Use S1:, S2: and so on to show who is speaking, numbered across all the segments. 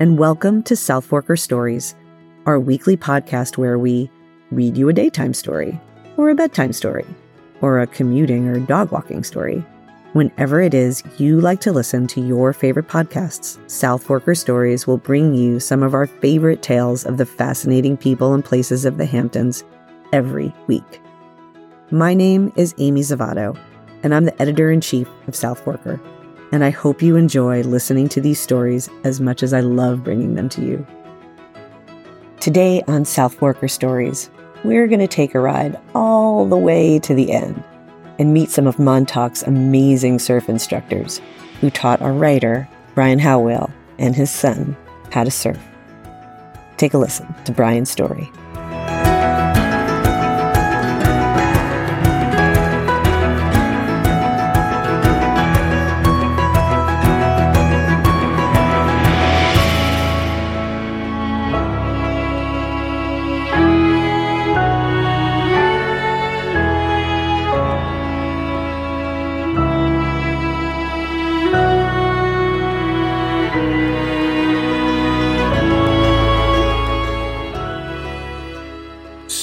S1: And welcome to South Forker Stories, our weekly podcast where we read you a daytime story, or a bedtime story, or a commuting or dog walking story. Whenever it is you like to listen to your favorite podcasts, South Forker Stories will bring you some of our favorite tales of the fascinating people and places of the Hamptons every week. My name is Amy Zavato, and I'm the editor in chief of South Forker. And I hope you enjoy listening to these stories as much as I love bringing them to you. Today on South Forker Stories, we're going to take a ride all the way to the end and meet some of Montauk's amazing surf instructors who taught our writer, Brian Howell, and his son how to surf. Take a listen to Brian's story.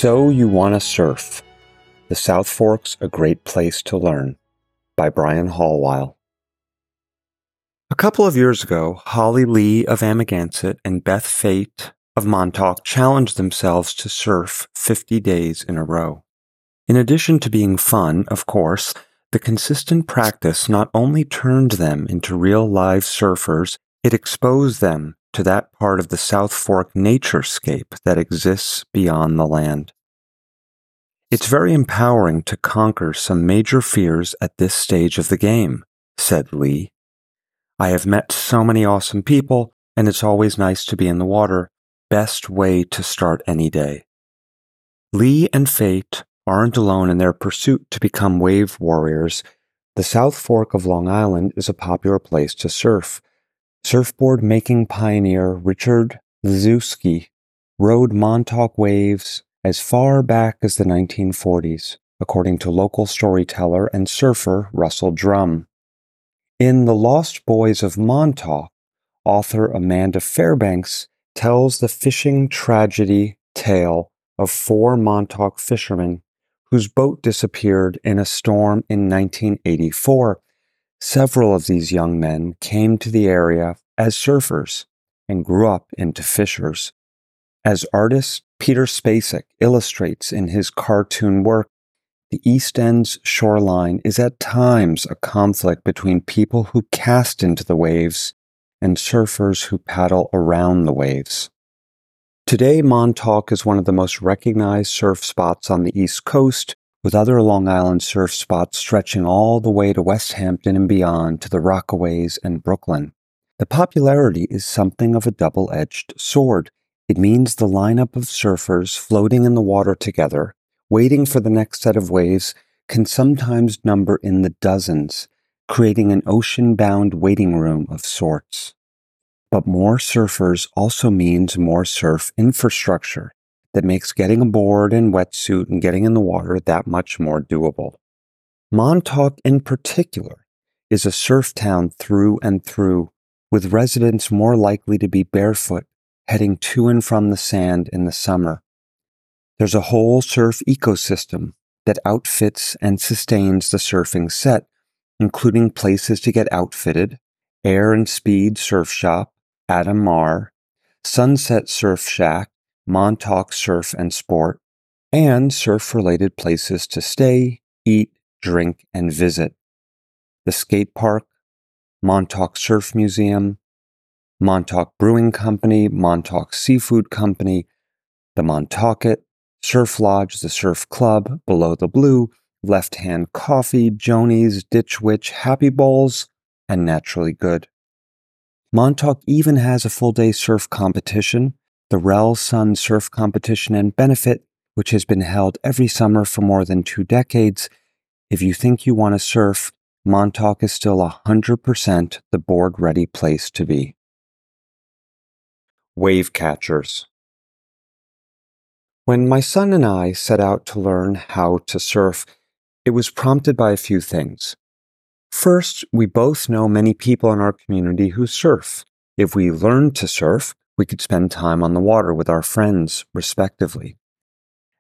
S2: So You Want to Surf The South Fork's a Great Place to Learn by Brian Halweil. A couple of years ago, Holly Lee of Amagansett and Beth Fate of Montauk challenged themselves to surf 50 days in a row. In addition to being fun, of course, the consistent practice not only turned them into real live surfers, it exposed them to that part of the South Fork naturescape that exists beyond the land. It's very empowering to conquer some major fears at this stage of the game, said Lee. I have met so many awesome people, and it's always nice to be in the water. Best way to start any day. Lee and Fate aren't alone in their pursuit to become wave warriors. The South Fork of Long Island is a popular place to surf. Surfboard making pioneer Richard Liszewski rode Montauk waves as far back as the 1940s, according to local storyteller and surfer Russell Drumm. In The Lost Boys of Montauk, author Amanda Fairbanks tells the fishing tragedy tale of four Montauk fishermen whose boat disappeared in a storm in 1984. Several of these young men came to the area as surfers and grew up into fishers. As artists, Peter Spacek illustrates in his cartoon work, the East End's shoreline is at times a conflict between people who cast into the waves and surfers who paddle around the waves. Today, Montauk is one of the most recognized surf spots on the East Coast, with other Long Island surf spots stretching all the way to West Hampton and beyond to the Rockaways and Brooklyn. The popularity is something of a double edged sword. It means the lineup of surfers floating in the water together, waiting for the next set of waves, can sometimes number in the dozens, creating an ocean bound waiting room of sorts. But more surfers also means more surf infrastructure that makes getting aboard in wetsuit and getting in the water that much more doable. Montauk, in particular, is a surf town through and through, with residents more likely to be barefoot heading to and from the sand in the summer. There's a whole surf ecosystem that outfits and sustains the surfing set, including places to get outfitted, Air and Speed Surf Shop, Adam Mar, Sunset Surf Shack, Montauk Surf and Sport, and surf related places to stay, eat, drink, and visit. The skate park, Montauk Surf Museum, Montauk Brewing Company, Montauk Seafood Company, the Montaukett, Surf Lodge, the Surf Club, Below the Blue, Left Hand Coffee, Joni's, Ditch Witch, Happy Bowls, and Naturally Good. Montauk even has a full day surf competition, the Rell Sunn Surf Competition and Benefit, which has been held every summer for more than two decades. If you think you want to surf, Montauk is still 100% the board ready place to be. Wave catchers. When my son and I set out to learn how to surf, it was prompted by a few things. First, we both know many people in our community who surf. If we learned to surf, we could spend time on the water with our friends, respectively.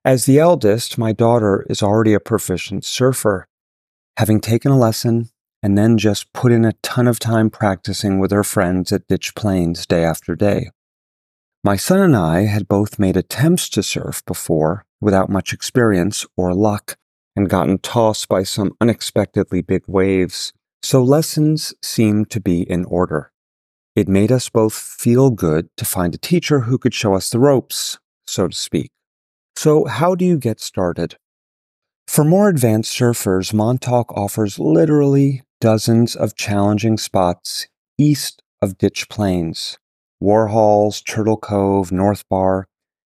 S2: As the eldest, my daughter is already a proficient surfer. Having taken a lesson and then just put in a ton of time practicing with her friends at Ditch Plains day after day. My son and I had both made attempts to surf before without much experience or luck and gotten tossed by some unexpectedly big waves, so lessons seemed to be in order. It made us both feel good to find a teacher who could show us the ropes, so to speak. So, how do you get started? For more advanced surfers, Montauk offers literally dozens of challenging spots east of Ditch Plains Warhols, Turtle Cove, North Bar,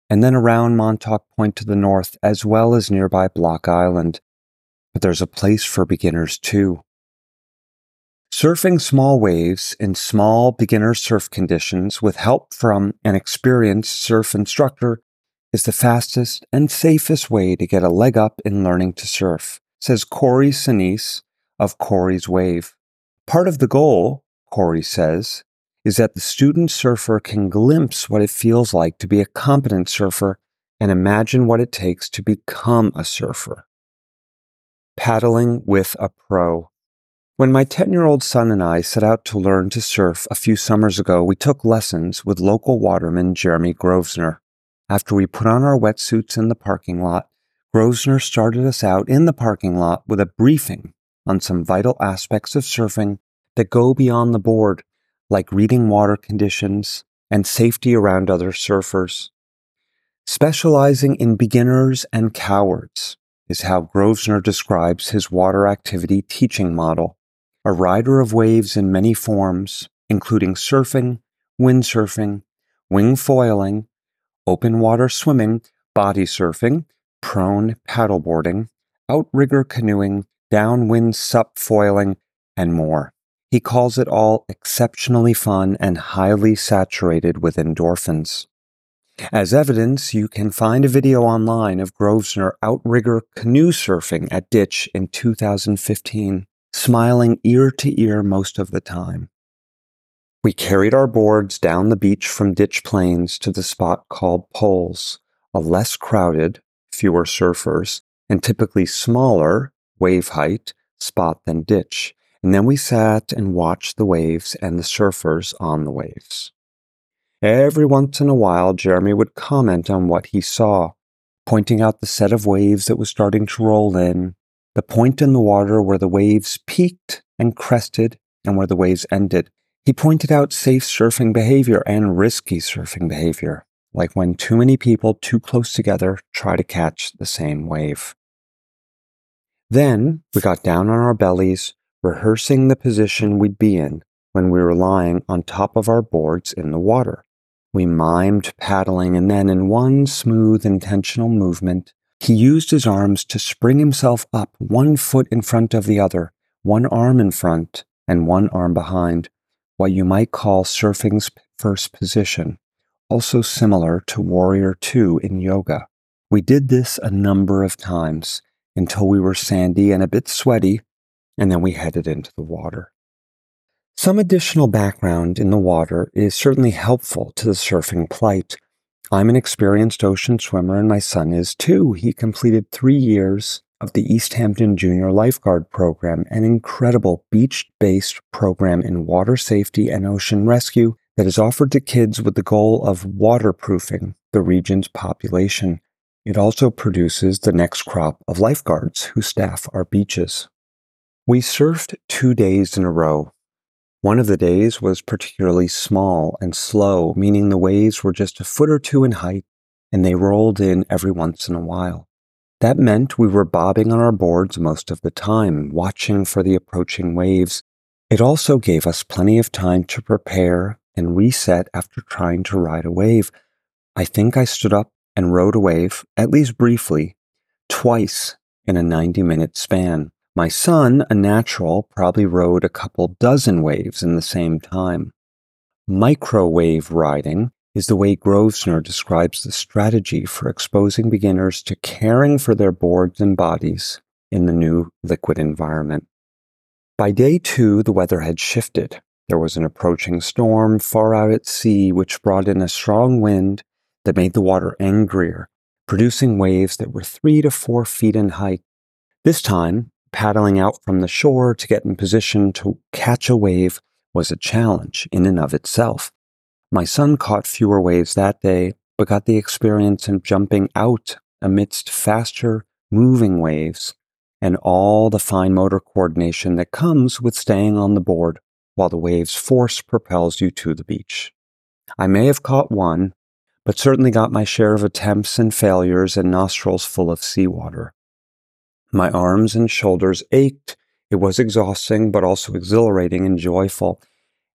S2: and then around Montauk Point to the north, as well as nearby Block Island. But there's a place for beginners too. Surfing small waves in small beginner surf conditions with help from an experienced surf instructor is the fastest and safest way to get a leg up in learning to surf, says Corey Senese of Corey's Wave. Part of the goal, Corey says, is that the student surfer can glimpse what it feels like to be a competent surfer and imagine what it takes to become a surfer. Paddling with a pro. When my 10 year old son and I set out to learn to surf a few summers ago, we took lessons with local waterman Jeremy Grosvenor. After we put on our wetsuits in the parking lot, Grosvenor started us out in the parking lot with a briefing on some vital aspects of surfing that go beyond the board, like reading water conditions and safety around other surfers. Specializing in beginners and cowards is how Grosvenor describes his water activity teaching model a rider of waves in many forms, including surfing, windsurfing, wing foiling, open water swimming, body surfing, prone paddleboarding, outrigger canoeing, downwind sup foiling, and more. He calls it all exceptionally fun and highly saturated with endorphins. As evidence, you can find a video online of Grosvenor outrigger canoe surfing at Ditch in 2015 smiling ear to ear most of the time. We carried our boards down the beach from Ditch Plains to the spot called Poles, a less crowded, fewer surfers, and typically smaller, wave height, spot than Ditch. And then we sat and watched the waves and the surfers on the waves. Every once in a while, Jeremy would comment on what he saw, pointing out the set of waves that was starting to roll in, the point in the water where the waves peaked and crested and where the waves ended. He pointed out safe surfing behavior and risky surfing behavior, like when too many people too close together try to catch the same wave. Then we got down on our bellies, rehearsing the position we'd be in when we were lying on top of our boards in the water. We mimed paddling, and then in one smooth, intentional movement, he used his arms to spring himself up one foot in front of the other, one arm in front and one arm behind, what you might call surfing's first position, also similar to Warrior Two in yoga. We did this a number of times until we were sandy and a bit sweaty, and then we headed into the water. Some additional background in the water is certainly helpful to the surfing plight. I'm an experienced ocean swimmer, and my son is too. He completed three years of the East Hampton Junior Lifeguard Program, an incredible beach based program in water safety and ocean rescue that is offered to kids with the goal of waterproofing the region's population. It also produces the next crop of lifeguards who staff our beaches. We surfed two days in a row one of the days was particularly small and slow, meaning the waves were just a foot or two in height and they rolled in every once in a while. That meant we were bobbing on our boards most of the time, watching for the approaching waves. It also gave us plenty of time to prepare and reset after trying to ride a wave. I think I stood up and rode a wave, at least briefly, twice in a 90 minute span. My son, a natural, probably rode a couple dozen waves in the same time. Microwave riding is the way Grosvenor describes the strategy for exposing beginners to caring for their boards and bodies in the new liquid environment. By day two, the weather had shifted. There was an approaching storm far out at sea, which brought in a strong wind that made the water angrier, producing waves that were three to four feet in height. This time, paddling out from the shore to get in position to catch a wave was a challenge in and of itself. My son caught fewer waves that day, but got the experience in jumping out amidst faster moving waves and all the fine motor coordination that comes with staying on the board while the wave's force propels you to the beach. I may have caught one, but certainly got my share of attempts and failures and nostrils full of seawater. My arms and shoulders ached. It was exhausting, but also exhilarating and joyful,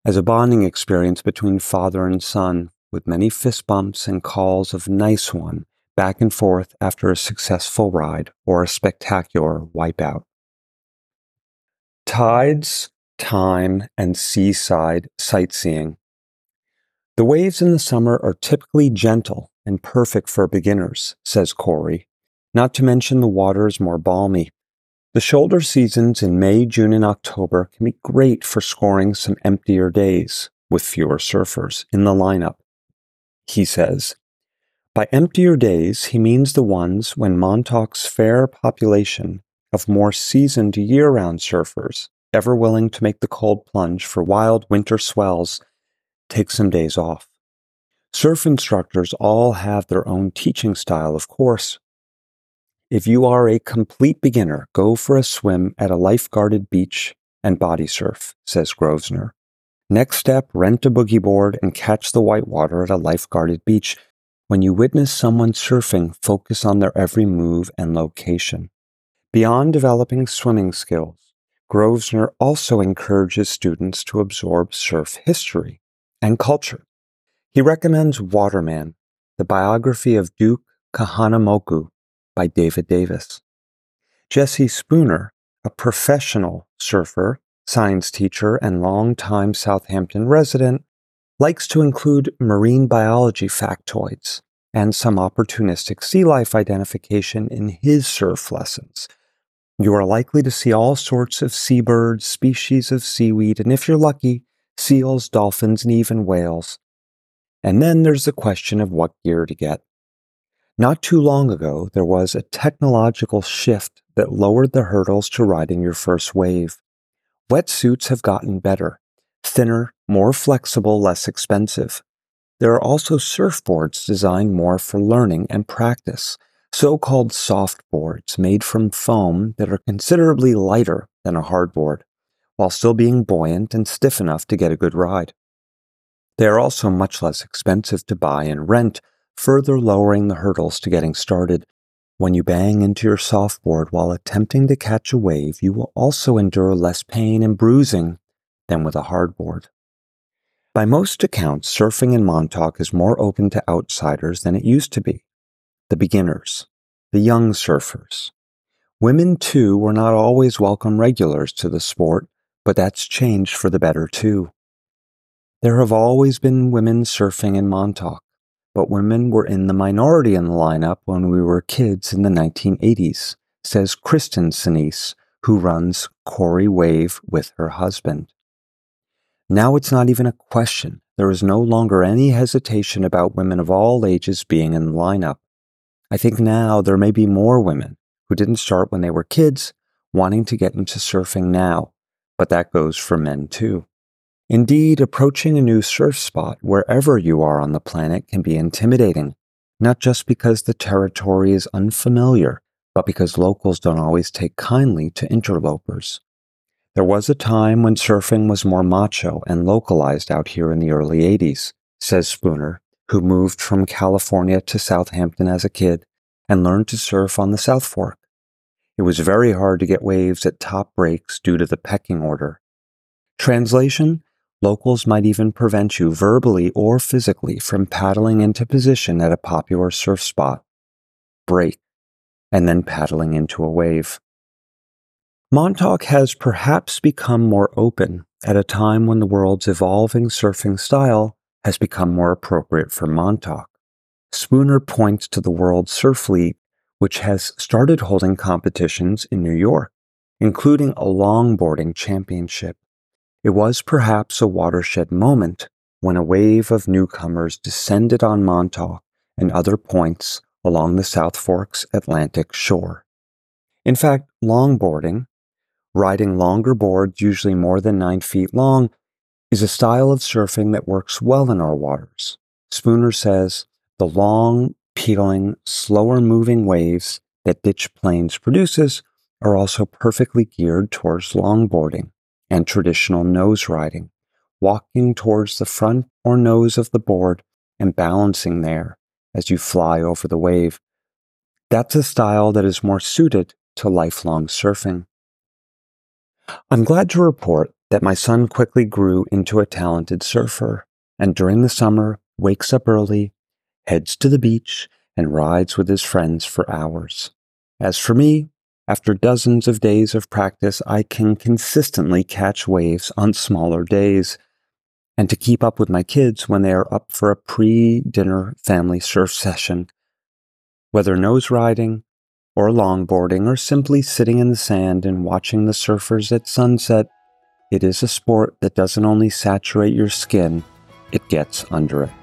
S2: as a bonding experience between father and son, with many fist bumps and calls of nice one back and forth after a successful ride or a spectacular wipeout. Tides, time, and seaside sightseeing. The waves in the summer are typically gentle and perfect for beginners, says Corey. Not to mention the water is more balmy. The shoulder seasons in May, June, and October can be great for scoring some emptier days with fewer surfers in the lineup. He says, by emptier days, he means the ones when Montauk's fair population of more seasoned year round surfers, ever willing to make the cold plunge for wild winter swells, take some days off. Surf instructors all have their own teaching style, of course. If you are a complete beginner, go for a swim at a lifeguarded beach and body surf, says Grosvenor. Next step, rent a boogie board and catch the whitewater at a lifeguarded beach when you witness someone surfing, focus on their every move and location. Beyond developing swimming skills, Grosvenor also encourages students to absorb surf history and culture. He recommends Waterman, the biography of Duke Kahanamoku by David Davis. Jesse Spooner, a professional surfer, science teacher, and longtime Southampton resident, likes to include marine biology factoids and some opportunistic sea life identification in his surf lessons. You are likely to see all sorts of seabirds, species of seaweed, and if you're lucky, seals, dolphins, and even whales. And then there's the question of what gear to get. Not too long ago, there was a technological shift that lowered the hurdles to riding your first wave. Wetsuits have gotten better, thinner, more flexible, less expensive. There are also surfboards designed more for learning and practice, so called soft boards made from foam that are considerably lighter than a hardboard, while still being buoyant and stiff enough to get a good ride. They are also much less expensive to buy and rent, further lowering the hurdles to getting started. When you bang into your softboard while attempting to catch a wave, you will also endure less pain and bruising than with a hardboard. By most accounts, surfing in Montauk is more open to outsiders than it used to be. The beginners, the young surfers. Women, too, were not always welcome regulars to the sport, but that's changed for the better, too. There have always been women surfing in Montauk, but women were in the minority in the lineup when we were kids in the 1980s, says Kristen Senese, who runs Corey Wave with her husband. Now it's not even a question. There is no longer any hesitation about women of all ages being in the lineup. I think now there may be more women who didn't start when they were kids wanting to get into surfing now, but that goes for men too. Indeed, approaching a new surf spot wherever you are on the planet can be intimidating, not just because the territory is unfamiliar, but because locals don't always take kindly to interlopers. There was a time when surfing was more macho and localized out here in the early 80s, says Spooner, who moved from California to Southampton as a kid and learned to surf on the South Fork. It was very hard to get waves at top breaks due to the pecking order. Translation Locals might even prevent you verbally or physically from paddling into position at a popular surf spot. Break, and then paddling into a wave. Montauk has perhaps become more open at a time when the world's evolving surfing style has become more appropriate for Montauk. Spooner points to the World Surf League, which has started holding competitions in New York, including a longboarding championship. It was perhaps a watershed moment when a wave of newcomers descended on Montauk and other points along the South Fork's Atlantic shore. In fact, longboarding, riding longer boards, usually more than nine feet long, is a style of surfing that works well in our waters. Spooner says the long, peeling, slower moving waves that Ditch Plains produces are also perfectly geared towards longboarding and traditional nose riding, walking towards the front or nose of the board and balancing there as you fly over the wave. That's a style that is more suited to lifelong surfing. I'm glad to report that my son quickly grew into a talented surfer, and during the summer wakes up early, heads to the beach, and rides with his friends for hours. As for me, after dozens of days of practice, I can consistently catch waves on smaller days and to keep up with my kids when they are up for a pre dinner family surf session. Whether nose riding, or longboarding, or simply sitting in the sand and watching the surfers at sunset, it is a sport that doesn't only saturate your skin, it gets under it.